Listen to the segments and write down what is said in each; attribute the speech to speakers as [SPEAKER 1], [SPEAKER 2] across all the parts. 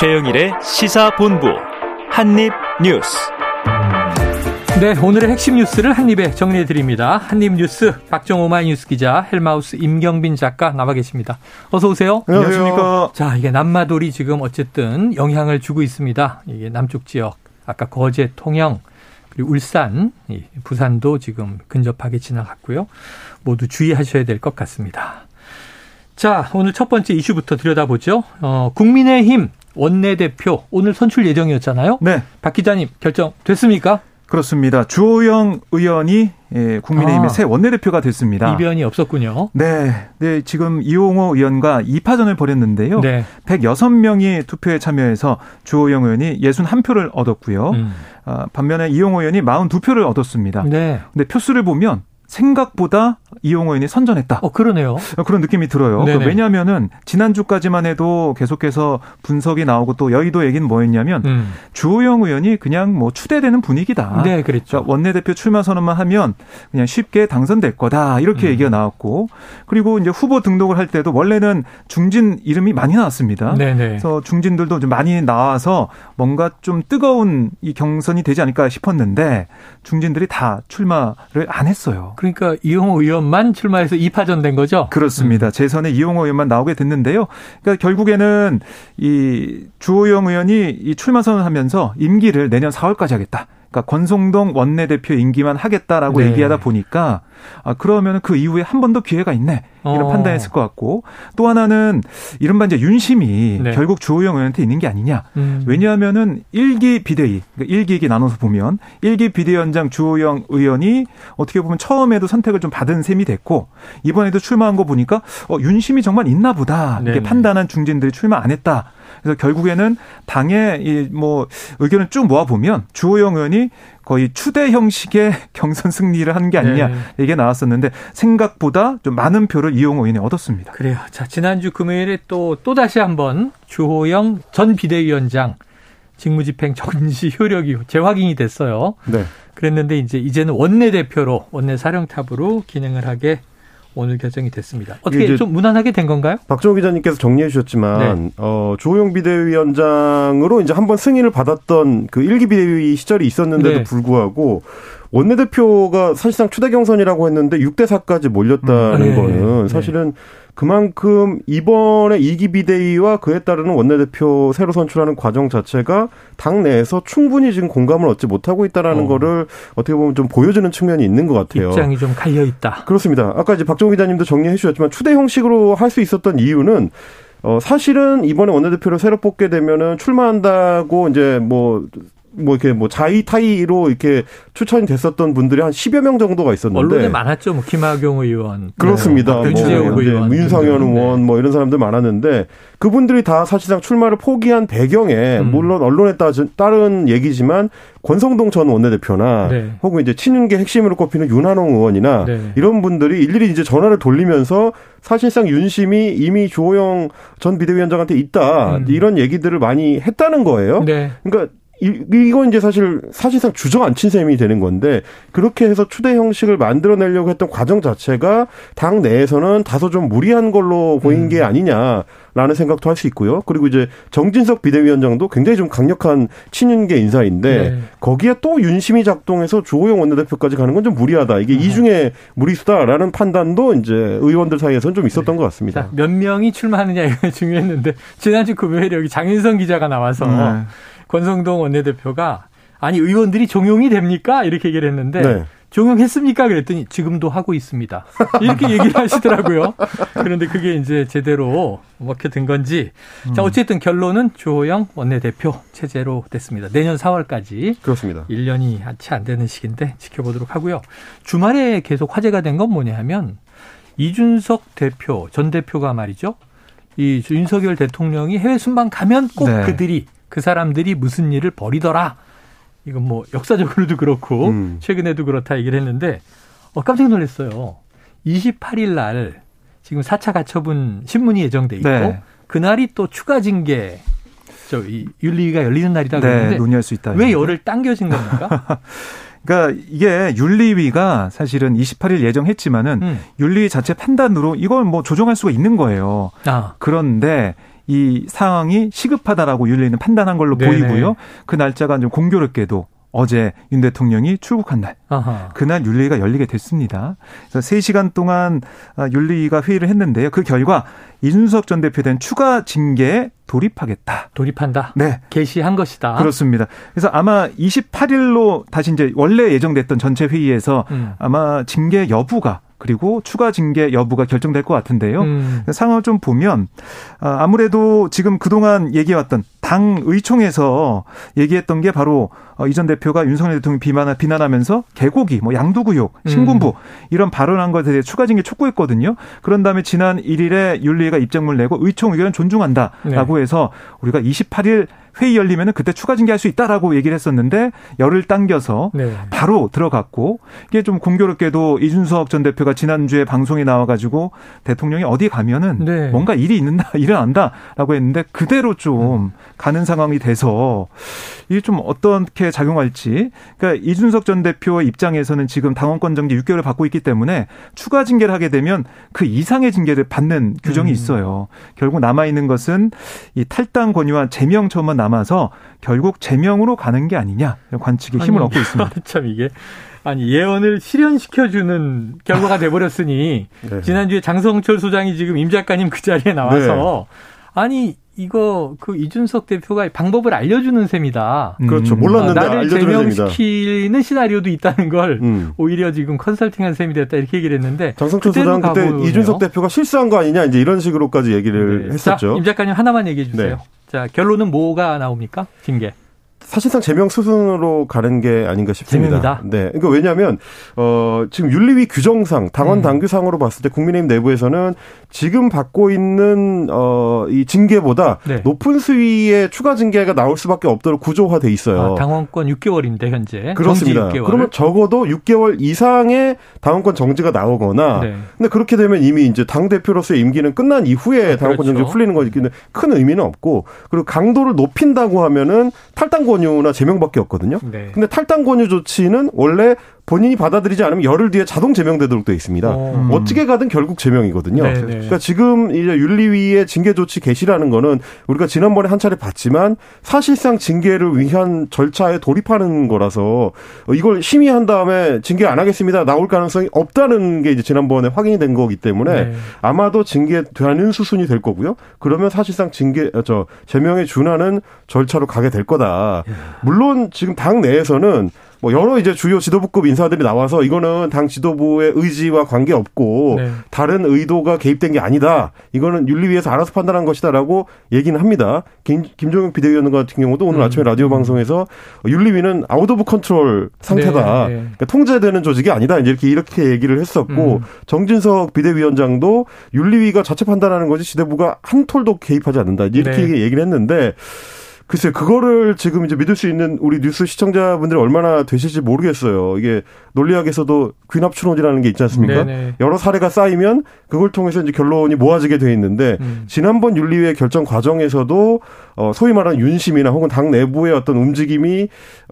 [SPEAKER 1] 최영일의 시사본부 한입뉴스.
[SPEAKER 2] 네, 오늘의 핵심 뉴스를 한입에 정리해 드립니다. 한입뉴스 박정호 마이뉴스 기자, 헬마우스 임경빈 작가 나와 계십니다. 어서 오세요.
[SPEAKER 3] 안녕하십니까.
[SPEAKER 2] 자, 이게 남마돌이 지금 어쨌든 영향을 주고 있습니다. 이게 남쪽 지역 아까 거제, 통영 그리고 울산, 부산도 지금 근접하게 지나갔고요. 모두 주의하셔야 될 것 같습니다. 자, 오늘 첫 번째 이슈부터 들여다보죠. 어, 국민의힘 원내대표 오늘 선출 예정이었잖아요.
[SPEAKER 3] 네.
[SPEAKER 2] 박 기자님 결정 됐습니까?
[SPEAKER 3] 그렇습니다. 주호영 의원이 예, 국민의힘의 아, 새 원내대표가 됐습니다.
[SPEAKER 2] 이변이 없었군요.
[SPEAKER 3] 네. 네, 지금 이용호 의원과 2파전을 벌였는데요. 네. 106명이 투표에 참여해서 주호영 의원이 61표를 얻었고요. 음. 아, 반면에 이용호 의원이 42표를 얻었습니다. 네. 근데 표수를 보면 생각보다 이용호 의원이 선전했다.
[SPEAKER 2] 어, 그러네요.
[SPEAKER 3] 그런 느낌이 들어요. 그 왜냐하면은 지난주까지만 해도 계속해서 분석이 나오고 또 여의도 얘기는 뭐였냐면 음. 주호영 의원이 그냥 뭐 추대되는 분위기다.
[SPEAKER 2] 네, 그렇죠.
[SPEAKER 3] 그러니까 원내대표 출마 선언만 하면 그냥 쉽게 당선될 거다. 이렇게 음. 얘기가 나왔고 그리고 이제 후보 등록을 할 때도 원래는 중진 이름이 많이 나왔습니다. 네네. 그래서 중진들도 좀 많이 나와서 뭔가 좀 뜨거운 이 경선이 되지 않을까 싶었는데 중진들이 다 출마를 안 했어요.
[SPEAKER 2] 그러니까 이용호 의원 만 출마해서 2파전 된 거죠?
[SPEAKER 3] 그렇습니다. 음. 재선에 이용호 의원만 나오게 됐는데요. 그러니까 결국에는 이 주호영 의원이 이 출마 선언하면서 임기를 내년 4월까지 하겠다. 그러니까 권성동 원내대표 임기만 하겠다라고 네. 얘기하다 보니까 아 그러면 그 이후에 한 번 더 기회가 있네 이런 어. 판단했을 것 같고 또 하나는 이른바 이제 윤심이 네. 결국 주호영 의원한테 있는 게 아니냐 음. 왜냐하면은 일기 비대위 그러니까 일기 기 나눠서 보면 일기 비대위원장 주호영 의원이 어떻게 보면 처음에도 선택을 좀 받은 셈이 됐고 이번에도 출마한 거 보니까 어 윤심이 정말 있나 보다 이렇게 판단한 중진들이 출마 안 했다. 그래서 결국에는 당의 이뭐 의견을 쭉 모아 보면 주호영 의원이 거의 추대 형식의 경선 승리를 한게 아니냐 네. 이게 나왔었는데 생각보다 좀 많은 표를 이용호 의원이 얻었습니다.
[SPEAKER 2] 그래요. 자 지난주 금요일에 또또 다시 한번 주호영 전 비대위원장 직무집행 정지 효력이 재확인이 됐어요. 네. 그랬는데 이제 이제는 원내 대표로 원내 사령탑으로 기능을 하게 오늘 결정이 됐습니다. 어떻게 좀 무난하게 된 건가요?
[SPEAKER 4] 박정호 기자님께서 정리해 주셨지만 네. 어, 조용 비대위원장으로 이제 한번 승인을 받았던 그 일기 비대위 시절이 있었는데도 네. 불구하고 원내대표가 사실상 추대 경선이라고 했는데 6대 4까지 몰렸다는 음, 네. 거는 네. 사실은 그만큼 이번에 이기 비대위와 그에 따르는 원내대표 새로 선출하는 과정 자체가 당 내에서 충분히 지금 공감을 얻지 못하고 있다라는 어. 거를 어떻게 보면 좀 보여주는 측면이 있는 것 같아요.
[SPEAKER 2] 입장이 좀 갈려 있다.
[SPEAKER 4] 그렇습니다. 아까 이제 박정우 기자님도 정리해 주셨지만 추대 형식으로 할 수 있었던 이유는 어, 사실은 이번에 원내대표를 새로 뽑게 되면은 출마한다고 이제 뭐 뭐 이렇게 뭐 자의 타의로 이렇게 추천이 됐었던 분들이 한 10여 명 정도가 있었는데
[SPEAKER 2] 언론에 많았죠. 뭐 김학용 의원,
[SPEAKER 4] 그렇습니다. 네, 뭐 의원, 윤상현 의원 뭐 이런 사람들 많았는데 그분들이 다 사실상 출마를 포기한 배경에 음. 물론 언론에 따른 얘기지만 권성동 전 원내대표나 네. 혹은 이제 친윤계 핵심으로 꼽히는 윤한홍 의원이나 네. 이런 분들이 일일이 이제 전화를 돌리면서 사실상 윤심이 이미 조호영 전 비대위원장한테 있다 음. 이런 얘기들을 많이 했다는 거예요. 네. 그러니까 이건 이제 사실 사실상 주저앉힌 셈이 되는 건데 그렇게 해서 추대 형식을 만들어내려고 했던 과정 자체가 당 내에서는 다소 좀 무리한 걸로 보인 음. 게 아니냐라는 생각도 할 수 있고요. 그리고 이제 정진석 비대위원장도 굉장히 좀 강력한 친윤계 인사인데 네. 거기에 또 윤심이 작동해서 조호영 원내대표까지 가는 건 좀 무리하다. 이게 음. 이중에 무리수다라는 판단도 이제 의원들 사이에서는 좀 있었던 네. 것 같습니다. 자,
[SPEAKER 2] 몇 명이 출마하느냐 이거 중요했는데 지난주 금요일에 여기 장윤성 기자가 나와서 네. 권성동 원내대표가 아니 의원들이 종용이 됩니까? 이렇게 얘기를 했는데 네. 종용했습니까? 그랬더니 지금도 하고 있습니다. 이렇게 얘기를 하시더라고요. 그런데 그게 이제 제대로 먹혀든 건지. 음. 자, 어쨌든 결론은 조호영 원내대표 체제로 됐습니다. 내년 4월까지.
[SPEAKER 4] 그렇습니다.
[SPEAKER 2] 1년이 채 안 되는 시기인데 지켜보도록 하고요. 주말에 계속 화제가 된 건 뭐냐 하면 이준석 대표, 전 대표가 말이죠. 이 윤석열 대통령이 해외 순방 가면 꼭 네. 그들이 그 사람들이 무슨 일을 벌이더라. 이건 뭐 역사적으로도 그렇고 음. 최근에도 그렇다 얘기를 했는데 어, 깜짝 놀랐어요. 28일 날 지금 4차 가처분 신문이 예정돼 있고 네. 그날이 또 추가 징계 저 이 윤리위가 열리는 날이다 그러는데
[SPEAKER 3] 네, 논의할 수 있다.
[SPEAKER 2] 왜 열을 당겨진 겁니까?
[SPEAKER 3] 그러니까 이게 윤리위가 사실은 28일 예정했지만은 음. 윤리위 자체 판단으로 이걸 뭐 조정할 수가 있는 거예요. 아. 그런데 이 상황이 시급하다라고 윤리위는 판단한 걸로 네네. 보이고요. 그 날짜가 좀 공교롭게도 어제 윤 대통령이 출국한 날 아하. 그날 윤리위가 열리게 됐습니다. 그래서 3시간 동안 아, 윤리위가 회의를 했는데요. 그 결과 이준석 전 대표에 대한 추가 징계에 돌입하겠다.
[SPEAKER 2] 돌입한다.
[SPEAKER 3] 네.
[SPEAKER 2] 개시한 것이다.
[SPEAKER 3] 그렇습니다. 그래서 아마 28일로 다시 이제 원래 예정됐던 전체 회의에서 음. 아마 징계 여부가 그리고 추가 징계 여부가 결정될 것 같은데요. 음. 상황을 좀 보면 아, 아무래도 지금 그동안 얘기해왔던 당 의총에서 얘기했던 게 바로 어, 이전 대표가 윤석열 대통령 비난, 비난하면서 개고기, 뭐 양두구욕, 신군부 음. 이런 발언한 것에 대해 추가 징계 촉구했거든요. 그런 다음에 지난 1일에 윤리위가 입장문을 내고 의총 의견 존중한다라고 네. 해서 우리가 28일 회의 열리면은 그때 추가 징계할 수 있다라고 얘기를 했었는데 열을 당겨서 네. 바로 들어갔고 이게 좀 공교롭게도 이준석 전 대표가 지난주에 방송에 나와가지고 대통령이 어디 가면은 네. 뭔가 일이 있는다 일어난다라고 했는데 그대로 좀 음. 가는 상황이 돼서 이게 좀 어떻게 작용할지 그러니까 이준석 전 대표 입장에서는 지금 당원권 정지 6개월을 받고 있기 때문에 추가 징계를 하게 되면 그 이상의 징계를 받는 규정이 음. 있어요. 결국 남아 있는 것은 이 탈당 권유와 제명 처만 남아서 결국 제명으로 가는 게 아니냐 관측에 힘을 아니, 얻고 있습니다.
[SPEAKER 2] 참 이게 아니 예언을 실현시켜주는 결과가 돼버렸으니 네. 지난주에 장성철 소장이 지금 임 작가님 그 자리에 나와서 네. 아니 이거 그 이준석 대표가 방법을 알려주는 셈이다.
[SPEAKER 4] 음. 그렇죠. 몰랐는데
[SPEAKER 2] 아, 나를 제명시키는 시나리오도 있다는 걸 음. 오히려 지금 컨설팅한 셈이 됐다 이렇게 얘기를 했는데
[SPEAKER 4] 장성철 소장 그때 가보네요. 이준석 대표가 실수한 거 아니냐 이제 이런 식으로까지 얘기를 네. 했었죠.
[SPEAKER 2] 자, 임 작가님 하나만 얘기해 주세요. 네. 자, 결론은 뭐가 나옵니까? 징계.
[SPEAKER 4] 사실상 제명 수순으로 가는 게 아닌가 싶습니다.
[SPEAKER 2] 제명이다.
[SPEAKER 4] 네. 그러니까 왜냐하면 어 지금 윤리위 규정상 당원 음. 당규상으로 봤을 때 국민의힘 내부에서는 지금 받고 있는 어 이 징계보다 네. 높은 수위의 추가 징계가 나올 수밖에 없도록 구조화돼 있어요.
[SPEAKER 2] 아, 당원권 6개월인데 현재
[SPEAKER 4] 그렇습니다. 6개월. 그러면 적어도 6개월 이상의 당원권 정지가 나오거나 네. 근데 그렇게 되면 이미 이제 당 대표로서의 임기는 끝난 이후에 아, 당원권 그렇죠. 정지 풀리는 거기는 큰 의미는 없고 그리고 강도를 높인다고 하면은 탈당권 권유나 제명밖에 없거든요. 네. 근데 탈당 권유 조치는 원래 본인이 받아들이지 않으면 열흘 뒤에 자동 제명되도록 되어 있습니다. 어. 음. 어떻게 가든 결국 제명이거든요. 네네. 그러니까 지금 이제 윤리위의 징계 조치 개시라는 거는 우리가 지난번에 한 차례 봤지만 사실상 징계를 위한 절차에 돌입하는 거라서 이걸 심의한 다음에 징계 안 하겠습니다. 나올 가능성이 없다는 게 이제 지난번에 확인이 된 거기 때문에 네. 아마도 징계되는 수순이 될 거고요. 그러면 사실상 징계 저 제명에 준하는 절차로 가게 될 거다. 예. 물론 지금 당 내에서는 뭐 여러 이제 주요 지도부급 인사들이 나와서 이거는 당 지도부의 의지와 관계 없고 네. 다른 의도가 개입된 게 아니다. 이거는 윤리위에서 알아서 판단한 것이다라고 얘기는 합니다. 김, 김종혁 비대위원 같은 경우도 오늘 음. 아침에 라디오 방송에서 윤리위는 out of control 상태다. 네. 네. 그러니까 통제되는 조직이 아니다. 이렇게 이렇게 얘기를 했었고 음. 정진석 비대위원장도 윤리위가 자체 판단하는 거지 지도부가 한 톨도 개입하지 않는다. 이렇게 네. 얘기를 했는데 글쎄 그거를 지금 이제 믿을 수 있는 우리 뉴스 시청자분들이 얼마나 되실지 모르겠어요. 이게 논리학에서도 귀납 추론이라는 게 있지 않습니까? 네네. 여러 사례가 쌓이면 그걸 통해서 이제 결론이 모아지게 돼 있는데 음. 지난번 윤리위의 결정 과정에서도 어 소위 말하는 윤심이나 혹은 당 내부의 어떤 움직임이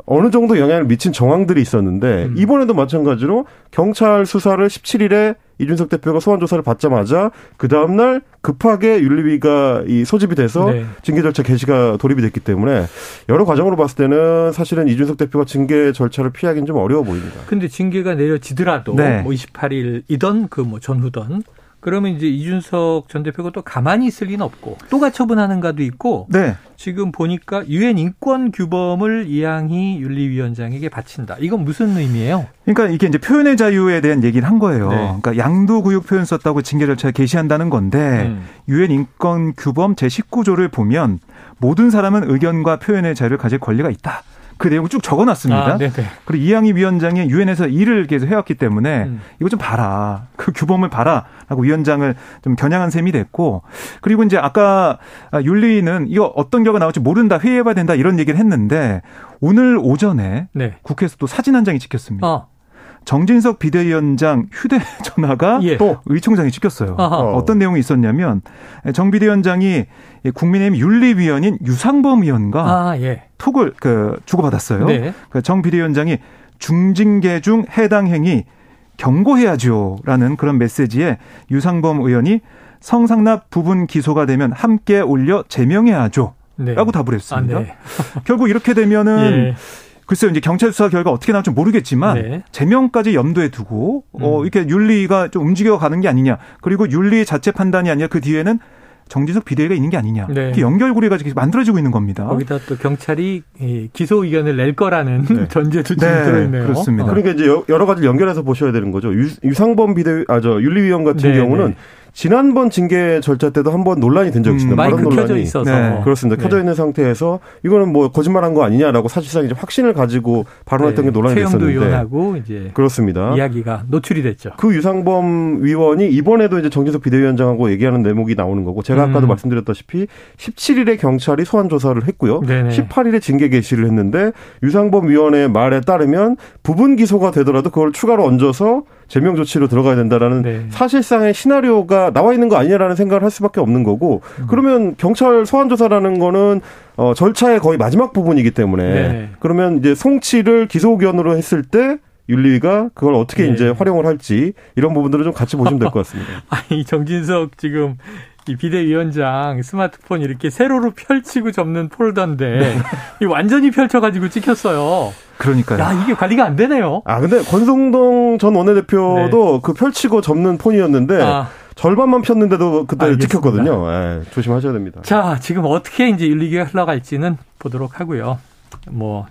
[SPEAKER 4] 어느 정도 영향을 미친 정황들이 있었는데 음. 이번에도 마찬가지로 경찰 수사를 17일에 이준석 대표가 소환 조사를 받자마자 그 다음 날 급하게 윤리위가 이 소집이 돼서 네. 징계 절차 개시가 돌입이 됐기 때문에 여러 과정으로 봤을 때는 사실은 이준석 대표가 징계 절차를 피하기는 좀 어려워 보입니다.
[SPEAKER 2] 근데 징계가 내려지더라도 네. 뭐 28일이던 그 뭐 전후던 그러면 이제 이준석 전 대표가 또 가만히 있을 리는 없고 또 가처분하는가도 있고 네. 지금 보니까 유엔 인권 규범을 이양희 윤리위원장에게 바친다. 이건 무슨 의미예요?
[SPEAKER 3] 그러니까 이게 이제 표현의 자유에 대한 얘기를 한 거예요. 네. 그러니까 양도 구육 표현 썼다고 징계 절차 개시한다는 건데 음. 유엔 음. 인권 규범 제 19조를 보면 모든 사람은 의견과 표현의 자유를 가질 권리가 있다. 그 내용을 쭉 적어놨습니다. 아, 그리고 이양희 위원장이 유엔에서 일을 계속 해왔기 때문에 음. 이거 좀 봐라. 그 규범을 봐라라고 위원장을 좀 겨냥한 셈이 됐고 그리고 이제 아까 윤리는 이거 어떤 결과 나올지 모른다 회의해봐야 된다 이런 얘기를 했는데 오늘 오전에 네. 국회에서 또 사진 한 장이 찍혔습니다. 어. 정진석 비대위원장 휴대전화가 예. 또 의총장이 찍혔어요. 아하. 어떤 내용이 있었냐면 정 비대위원장이 국민의힘 윤리위원인 유상범 의원과 아, 예. 톡을 그 주고받았어요. 네. 그정 비대위원장이 중징계 중 해당 행위 경고해야죠라는 그런 메시지에 유상범 의원이 성상납 부분 기소가 되면 함께 올려 제명해야죠. 네. 라고 답을 했습니다. 아, 네. 결국 이렇게 되면은 예. 글쎄요, 이제 경찰 수사 결과 어떻게 나올지 모르겠지만 네. 제명까지 염두에 두고 어, 음. 어 이렇게 윤리가 좀 움직여 가는 게 아니냐. 그리고 윤리 자체 판단이 아니라 그 뒤에는 정진석 비대위가 있는 게 아니냐. 네. 이렇게 연결고리가 지금 만들어지고 있는 겁니다.
[SPEAKER 2] 거기다 또 경찰이 기소 의견을 낼 거라는 네. 전제도 지금 네. 들어있네요.
[SPEAKER 3] 그렇습니다.
[SPEAKER 4] 그러니까 이제 여러 가지 연결해서 보셔야 되는 거죠. 유, 상범 비대위, 아, 저 윤리위원 같은 네, 경우는 네. 지난번 징계 절차 때도 한 번 논란이 된 적이 있습니다. 음,
[SPEAKER 2] 마이크 논란이. 켜져 있어서 네.
[SPEAKER 4] 그렇습니다. 네. 켜져 있는 상태에서 이거는 뭐 거짓말한 거 아니냐라고 사실상 이제 확신을 가지고 발언했던 네. 게 논란이 됐었는데
[SPEAKER 2] 의원하고 이제
[SPEAKER 4] 그렇습니다.
[SPEAKER 2] 이야기가 노출이 됐죠.
[SPEAKER 4] 그 유상범 위원이 이번에도 이제 정진석 비대위원장하고 얘기하는 대목이 나오는 거고 제가 아까도 음. 말씀드렸다시피 17일에 경찰이 소환 조사를 했고요. 네네. 18일에 징계 개시를 했는데 유상범 위원의 말에 따르면 부분 기소가 되더라도 그걸 추가로 얹어서 제명 조치로 들어가야 된다라는 네. 사실상의 시나리오가 나와 있는 거 아니냐라는 생각을 할 수밖에 없는 거고 음. 그러면 경찰 소환 조사라는 거는 어 절차의 거의 마지막 부분이기 때문에 네. 그러면 이제 송치를 기소 의견으로 했을 때 윤리가 그걸 어떻게 네. 이제 활용을 할지 이런 부분들을 좀 같이 보시면 될 것 같습니다.
[SPEAKER 2] 아니 정진석 지금 이 비대위원장 스마트폰 이렇게 세로로 펼치고 접는 폴더인데 네. 이 완전히 펼쳐가지고 찍혔어요.
[SPEAKER 3] 그러니까요.
[SPEAKER 2] 야 이게 관리가 안 되네요.
[SPEAKER 4] 아 근데 권성동 전 원내대표도 네. 그 펼치고 접는 폰이었는데 아. 절반만 폈는데도 그때 알겠습니다. 찍혔거든요. 네, 조심하셔야 됩니다.
[SPEAKER 2] 자 지금 어떻게 이제 윤리기가 흘러갈지는 보도록 하고요. 뭐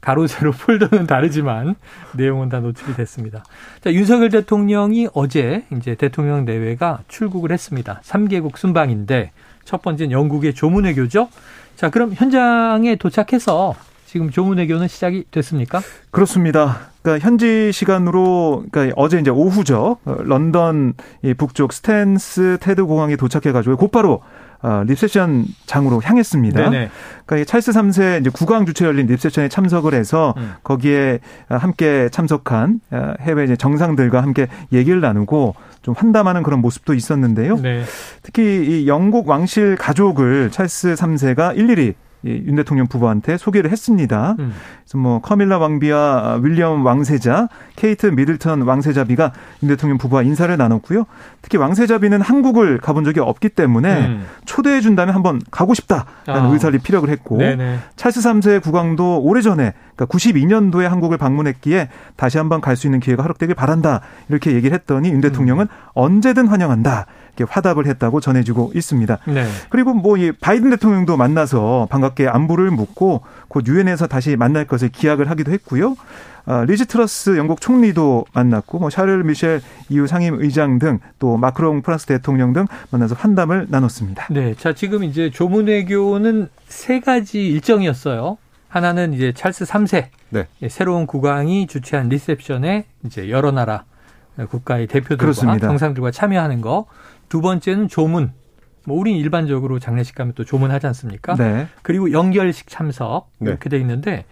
[SPEAKER 2] 가로 세로 폴더는 다르지만 내용은 다 노출이 됐습니다. 자, 윤석열 대통령이 어제 이제 대통령 내외가 출국을 했습니다. 3개국 순방인데 첫 번째는 영국의 조문외교죠. 자, 그럼 현장에 도착해서 지금 조문외교는 시작이 됐습니까?
[SPEAKER 3] 그렇습니다. 그러니까 현지 시간으로 그러니까 어제 이제 오후죠. 런던 북쪽 스탠스 테드 공항에 도착해 가지고 곧바로 어, 리셉션 장으로 향했습니다. 네네. 그러니까 찰스 3세 이제 국왕 주최 열린 리셉션에 참석을 해서 음. 거기에 함께 참석한 어, 해외 이제 정상들과 함께 얘기를 나누고 좀 환담하는 그런 모습도 있었는데요. 네. 특히 이 영국 왕실 가족을 찰스 3세가 일일이 윤 대통령 부부한테 소개를 했습니다. 음. 그래서 뭐 커밀라 왕비와 윌리엄 왕세자, 케이트 미들턴 왕세자비가 윤 대통령 부부와 인사를 나눴고요. 특히 왕세자비는 한국을 가본 적이 없기 때문에 음. 초대해 준다면 한번 가고 싶다라는 아. 의사를 피력을 했고 네네. 찰스 3세 국왕도 오래전에 그러니까 92년도에 한국을 방문했기에 다시 한번 갈 수 있는 기회가 허락되길 바란다 이렇게 얘기를 했더니 윤 대통령은 음. 언제든 환영한다. 이렇게 화답을 했다고 전해지고 있습니다. 네. 그리고 뭐 이 바이든 대통령도 만나서 반갑게 안부를 묻고 곧 유엔에서 다시 만날 것을 기약을 하기도 했고요. 아, 리즈 트러스 영국 총리도 만났고 뭐 샤를 미셸 EU 상임 의장 등 또 마크롱 프랑스 대통령 등 만나서 환담을 나눴습니다.
[SPEAKER 2] 네, 자 지금 이제 조문 외교는 세 가지 일정이었어요. 하나는 이제 찰스 3세 네. 예, 새로운 국왕이 주최한 리셉션에 이제 여러 나라 국가의 대표들과. 정상들과 참여하는 거. 두 번째는 조문. 뭐 우린 일반적으로 장례식 가면 또 조문하지 않습니까? 네. 그리고 영결식 참석 네. 이렇게 돼 있는데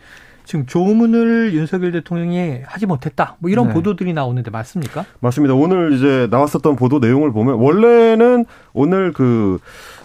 [SPEAKER 2] 지금 조문을 윤석열 대통령이 하지 못했다. 뭐 이런 네. 보도들이 나오는데 맞습니까?
[SPEAKER 4] 맞습니다. 오늘 이제 나왔었던 보도 내용을 보면 원래는 오늘 그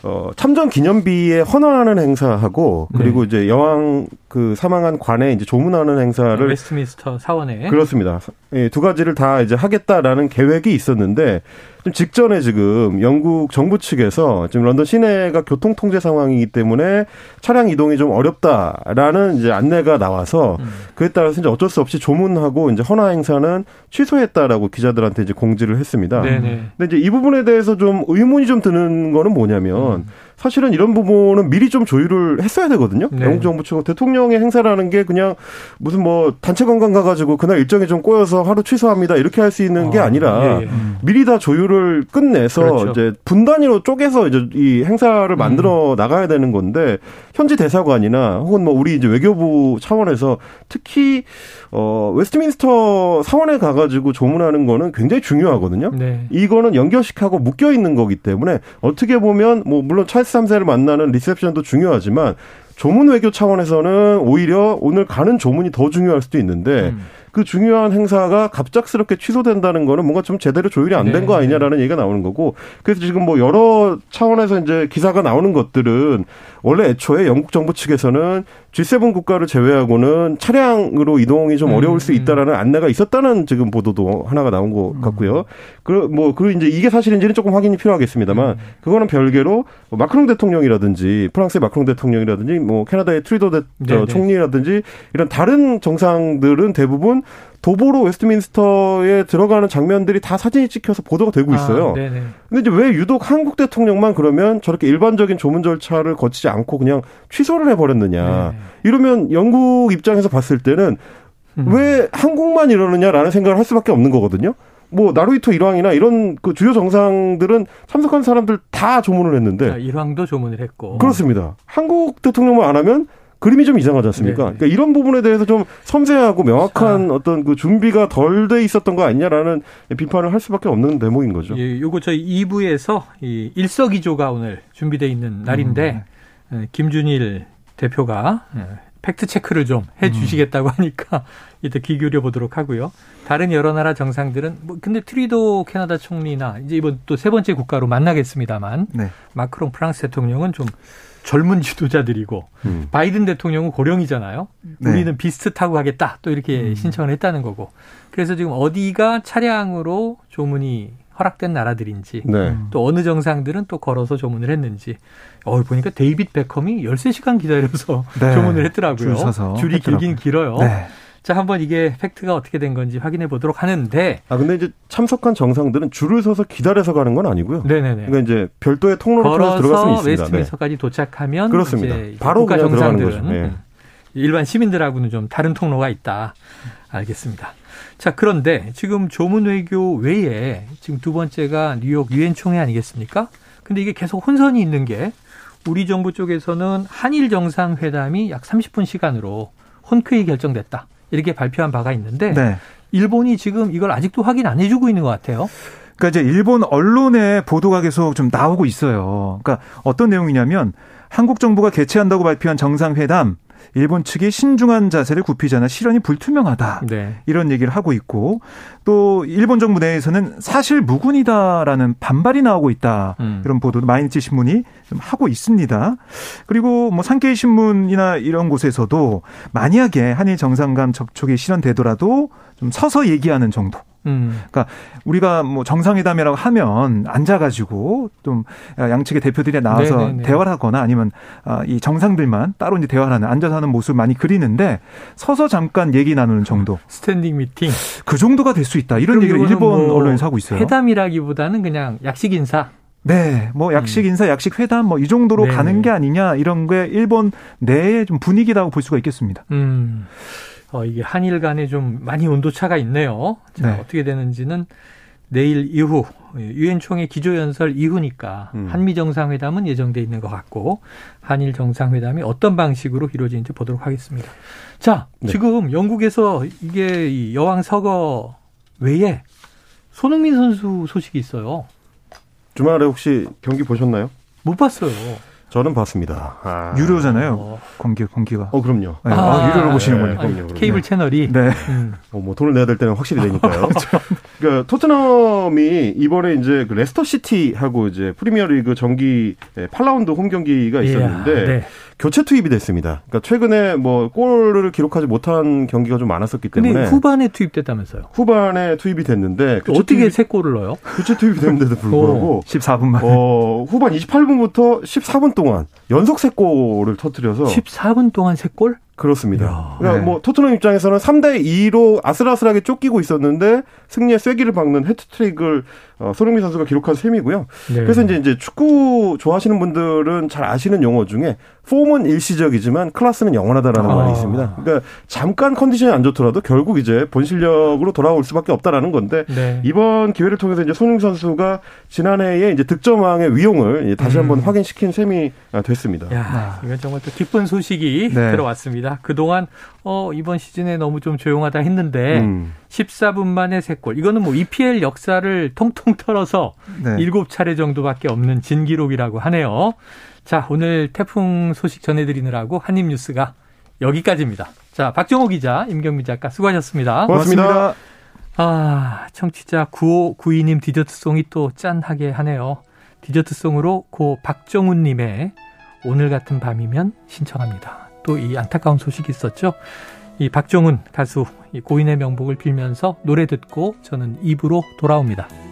[SPEAKER 4] 어, 참전 기념비에 헌화하는 행사하고 그리고 네. 이제 여왕 그 사망한 관에 이제 조문하는 행사를 네,
[SPEAKER 2] 웨스트민스터 사원에
[SPEAKER 4] 그렇습니다. 예, 두 가지를 다 이제 하겠다라는 계획이 있었는데 좀 직전에 지금 영국 정부 측에서 지금 런던 시내가 교통 통제 상황이기 때문에 차량 이동이 좀 어렵다라는 이제 안내가 나와서 음. 그에 따라서 이제 어쩔 수 없이 조문하고 이제 헌화 행사는 취소했다라고 기자들한테 이제 공지를 했습니다. 네네. 근데 이제 이 부분에 대해서 좀 의문이 좀 드는 거는 뭐냐면 음. 보면 사실은 이런 부분은 미리 좀 조율을 했어야 되거든요. 네. 영국 정부 측은 대통령의 행사라는 게 그냥 무슨 뭐 단체 관광 가가지고 그날 일정이 좀 꼬여서 하루 취소합니다 이렇게 할 수 있는 아, 게 아니라 예, 예. 미리 다 조율을 끝내서 그렇죠. 이제 분 단위로 쪼개서 이제 이 행사를 음. 만들어 음. 나가야 되는 건데 현지 대사관이나 혹은 뭐 우리 이제 외교부 차원에서 특히 어 웨스트민스터 사원에 가가지고 조문하는 거는 굉장히 중요하거든요. 네. 이거는 영결식하고 묶여 있는 거기 때문에 어떻게 보면 뭐 물론 찰스 3세를 만나는 리셉션도 중요하지만 조문 외교 차원에서는 오히려 오늘 가는 조문이 더 중요할 수도 있는데 음. 그 중요한 행사가 갑작스럽게 취소된다는 거는 뭔가 좀 제대로 조율이 안 된거 네. 아니냐라는 얘기가 나오는 거고 그래서 지금 뭐 여러 차원에서 이제 기사가 나오는 것들은 원래 애초에 영국 정부 측에서는 G7 국가를 제외하고는 차량으로 이동이 좀 어려울 수 음, 음. 있다라는 안내가 있었다는 지금 보도도 하나가 나온 것 음. 같고요. 그, 뭐, 그, 이제 이게 사실인지는 조금 확인이 필요하겠습니다만, 그거는 별개로 뭐 마크롱 대통령이라든지, 프랑스의 마크롱 대통령이라든지, 뭐, 캐나다의 트뤼도 대, 네, 네. 총리라든지, 이런 다른 정상들은 대부분 도보로 웨스트민스터에 들어가는 장면들이 다 사진이 찍혀서 보도가 되고 아, 있어요. 아, 근데 이제 왜 유독 한국 대통령만 그러면 저렇게 일반적인 조문 절차를 거치지 않고 그냥 취소를 해버렸느냐. 네. 이러면 영국 입장에서 봤을 때는 음. 왜 한국만 이러느냐라는 생각을 할 수밖에 없는 거거든요. 뭐 나루이토 일왕이나 이런 그 주요 정상들은 참석한 사람들 다 조문을 했는데 아,
[SPEAKER 2] 일왕도 조문을 했고
[SPEAKER 4] 그렇습니다. 한국 대통령만 안 하면 그림이 좀 이상하지 않습니까? 네. 그러니까 이런 부분에 대해서 좀 섬세하고 명확한 아. 어떤 그 준비가 덜 돼 있었던 거 아니냐라는 비판을 할 수밖에 없는 대목인 거죠.
[SPEAKER 2] 예, 요거 저희 2부에서 이 일석이조가 오늘 준비돼 있는 날인데 음. 예, 김준일 대표가 예, 팩트 체크를 좀 해 주시겠다고 하니까 이때 귀 기울여 보도록 하고요. 다른 여러 나라 정상들은 뭐 근데 트뤼도 캐나다 총리나 이제 이번 또 세 번째 국가로 만나겠습니다만 네. 마크롱 프랑스 대통령은 좀 젊은 지도자들이고 음. 바이든 대통령은 고령이잖아요. 네. 우리는 비슷하고 하겠다. 또 이렇게 음. 신청을 했다는 거고. 그래서 지금 어디가 차량으로 조문이 허락된 나라들인지 네. 또 어느 정상들은 또 걸어서 조문을 했는지 어 보니까 데이빗 베컴이 13시간 기다려서 네. 조문을 했더라고요. 줄 줄이 했더라고요. 길긴 길어요. 네. 자, 한번 이게 팩트가 어떻게 된 건지 확인해 보도록 하는데.
[SPEAKER 4] 아, 근데 이제 참석한 정상들은 줄을 서서 기다려서 가는 건 아니고요. 네네네. 그러니까 이제 별도의 통로를 통해서 들어갈 수 있습니다.
[SPEAKER 2] 웨스트민스터까지 네. 도착하면
[SPEAKER 4] 그렇습니다. 바로 국가 정상들은 네.
[SPEAKER 2] 일반 시민들하고는 좀 다른 통로가 있다. 알겠습니다. 자, 그런데 지금 조문 외교 외에 지금 두 번째가 뉴욕 유엔 총회 아니겠습니까? 근데 이게 계속 혼선이 있는 게 우리 정부 쪽에서는 한일 정상회담이 약 30분 시간으로 혼쾌히 결정됐다. 이렇게 발표한 바가 있는데 네. 일본이 지금 이걸 아직도 확인 안 해주고 있는 것 같아요.
[SPEAKER 3] 그러니까 이제 일본 언론의 보도가 계속 좀 나오고 있어요. 그러니까 어떤 내용이냐면 한국 정부가 개최한다고 발표한 정상회담 일본 측이 신중한 자세를 굽히잖아 실현이 불투명하다. 네. 이런 얘기를 하고 있고 또 일본 정부 내에서는 사실 무근이다라는 반발이 나오고 있다. 음. 이런 보도도 마이니치 신문이 좀 하고 있습니다. 그리고 뭐 산케이 신문이나 이런 곳에서도 만약에 한일 정상간 접촉이 실현되더라도 좀 서서 얘기하는 정도. 음. 그러니까 우리가 뭐 정상회담이라고 하면 앉아가지고 좀 양측의 대표들이 나와서 네네네. 대화를 하거나 아니면 아, 이 정상들만 따로 이제 대화를 하는 앉아서 하는 모습을 많이 그리는데 서서 잠깐 얘기 나누는 정도.
[SPEAKER 2] standing meeting.
[SPEAKER 3] 그 정도가 될 수 있다. 이런 얘기를 일본 뭐 언론에서 하고 있어요.
[SPEAKER 2] 회담이라기보다는 그냥 약식 인사.
[SPEAKER 3] 네, 뭐 약식 음. 인사, 약식 회담 뭐 이 정도로 네네. 가는 게 아니냐 이런 게 일본 내의 좀 분위기라고 볼 수가 있겠습니다. 음.
[SPEAKER 2] 어, 이게 한일 간에 좀 많이 온도차가 있네요. 자, 네. 어떻게 되는지는 내일 이후 유엔 총회 기조연설 이후니까 음. 한미 정상회담은 예정돼 있는 것 같고 한일 정상회담이 어떤 방식으로 이루어지는지 보도록 하겠습니다. 자, 네. 지금 영국에서 이게 여왕 서거 외에 손흥민 선수 소식이 있어요.
[SPEAKER 4] 주말에 혹시 경기 보셨나요?
[SPEAKER 2] 못 봤어요.
[SPEAKER 4] 저는 봤습니다. 아.
[SPEAKER 3] 유료잖아요. 어. 공기 공기가.
[SPEAKER 4] 어 그럼요.
[SPEAKER 3] 네. 아, 아, 유료로 보시는군요. 네,
[SPEAKER 2] 그럼요, 그럼요. 케이블 채널이. 네.
[SPEAKER 4] 음. 어, 뭐 돈을 내야 될 때는 확실히 되니까요. 그러니까 토트넘이 이번에 이제 그 레스터 시티하고 이제 프리미어리그 정기 8라운드 홈 경기가 있었는데 예, 네. 교체 투입이 됐습니다. 그러니까 최근에 뭐 골을 기록하지 못한 경기가 좀 많았었기 때문에
[SPEAKER 2] 후반에 투입됐다면서요?
[SPEAKER 4] 후반에 투입이 됐는데
[SPEAKER 2] 어떻게 투입, 세 골을 넣어요?
[SPEAKER 4] 교체 투입이 됐는데도 불구하고
[SPEAKER 3] 14분만.
[SPEAKER 4] 어, 후반 28분부터 14분 동안 연속 세 골을 터뜨려서
[SPEAKER 2] 14분 동안 세 골?
[SPEAKER 4] 그렇습니다. 그러니까 네. 뭐 토트넘 입장에서는 3대 2로 아슬아슬하게 쫓기고 있었는데 승리의 쐐기를 박는 헤트트릭을 어, 손흥민 선수가 기록한 셈이고요. 네. 그래서 이제 이제 축구 좋아하시는 분들은 잘 아시는 용어 중에 폼은 일시적이지만 클래스는 영원하다라는 아. 말이 있습니다. 그러니까 잠깐 컨디션이 안 좋더라도 결국 이제 본 실력으로 돌아올 수밖에 없다라는 건데 네. 이번 기회를 통해서 이제 손흥민 선수가 지난해에 이제 득점왕의 위용을 다시 음. 한번 확인시킨 셈이 됐습니다.
[SPEAKER 2] 야, 이건 정말 또 기쁜 소식이 네. 들어왔습니다. 그동안 어 이번 시즌에 너무 좀 조용하다 했는데 음. 14분 만에 3골. 이거는 뭐 EPL 역사를 통통 털어서 네. 7차례 정도밖에 없는 진기록이라고 하네요. 자, 오늘 태풍 소식 전해드리느라고 한입뉴스가 여기까지입니다. 자, 박정호 기자, 임경미 작가 수고하셨습니다.
[SPEAKER 4] 고맙습니다. 고맙습니다.
[SPEAKER 2] 아, 청취자 9592님 디저트송이 또 짠하게 하네요. 디저트송으로 고 박정훈님의 오늘 같은 밤이면 신청합니다. 또 이 안타까운 소식이 있었죠. 이 박정훈 가수 이 고인의 명복을 빌면서 노래 듣고 저는 입으로 돌아옵니다.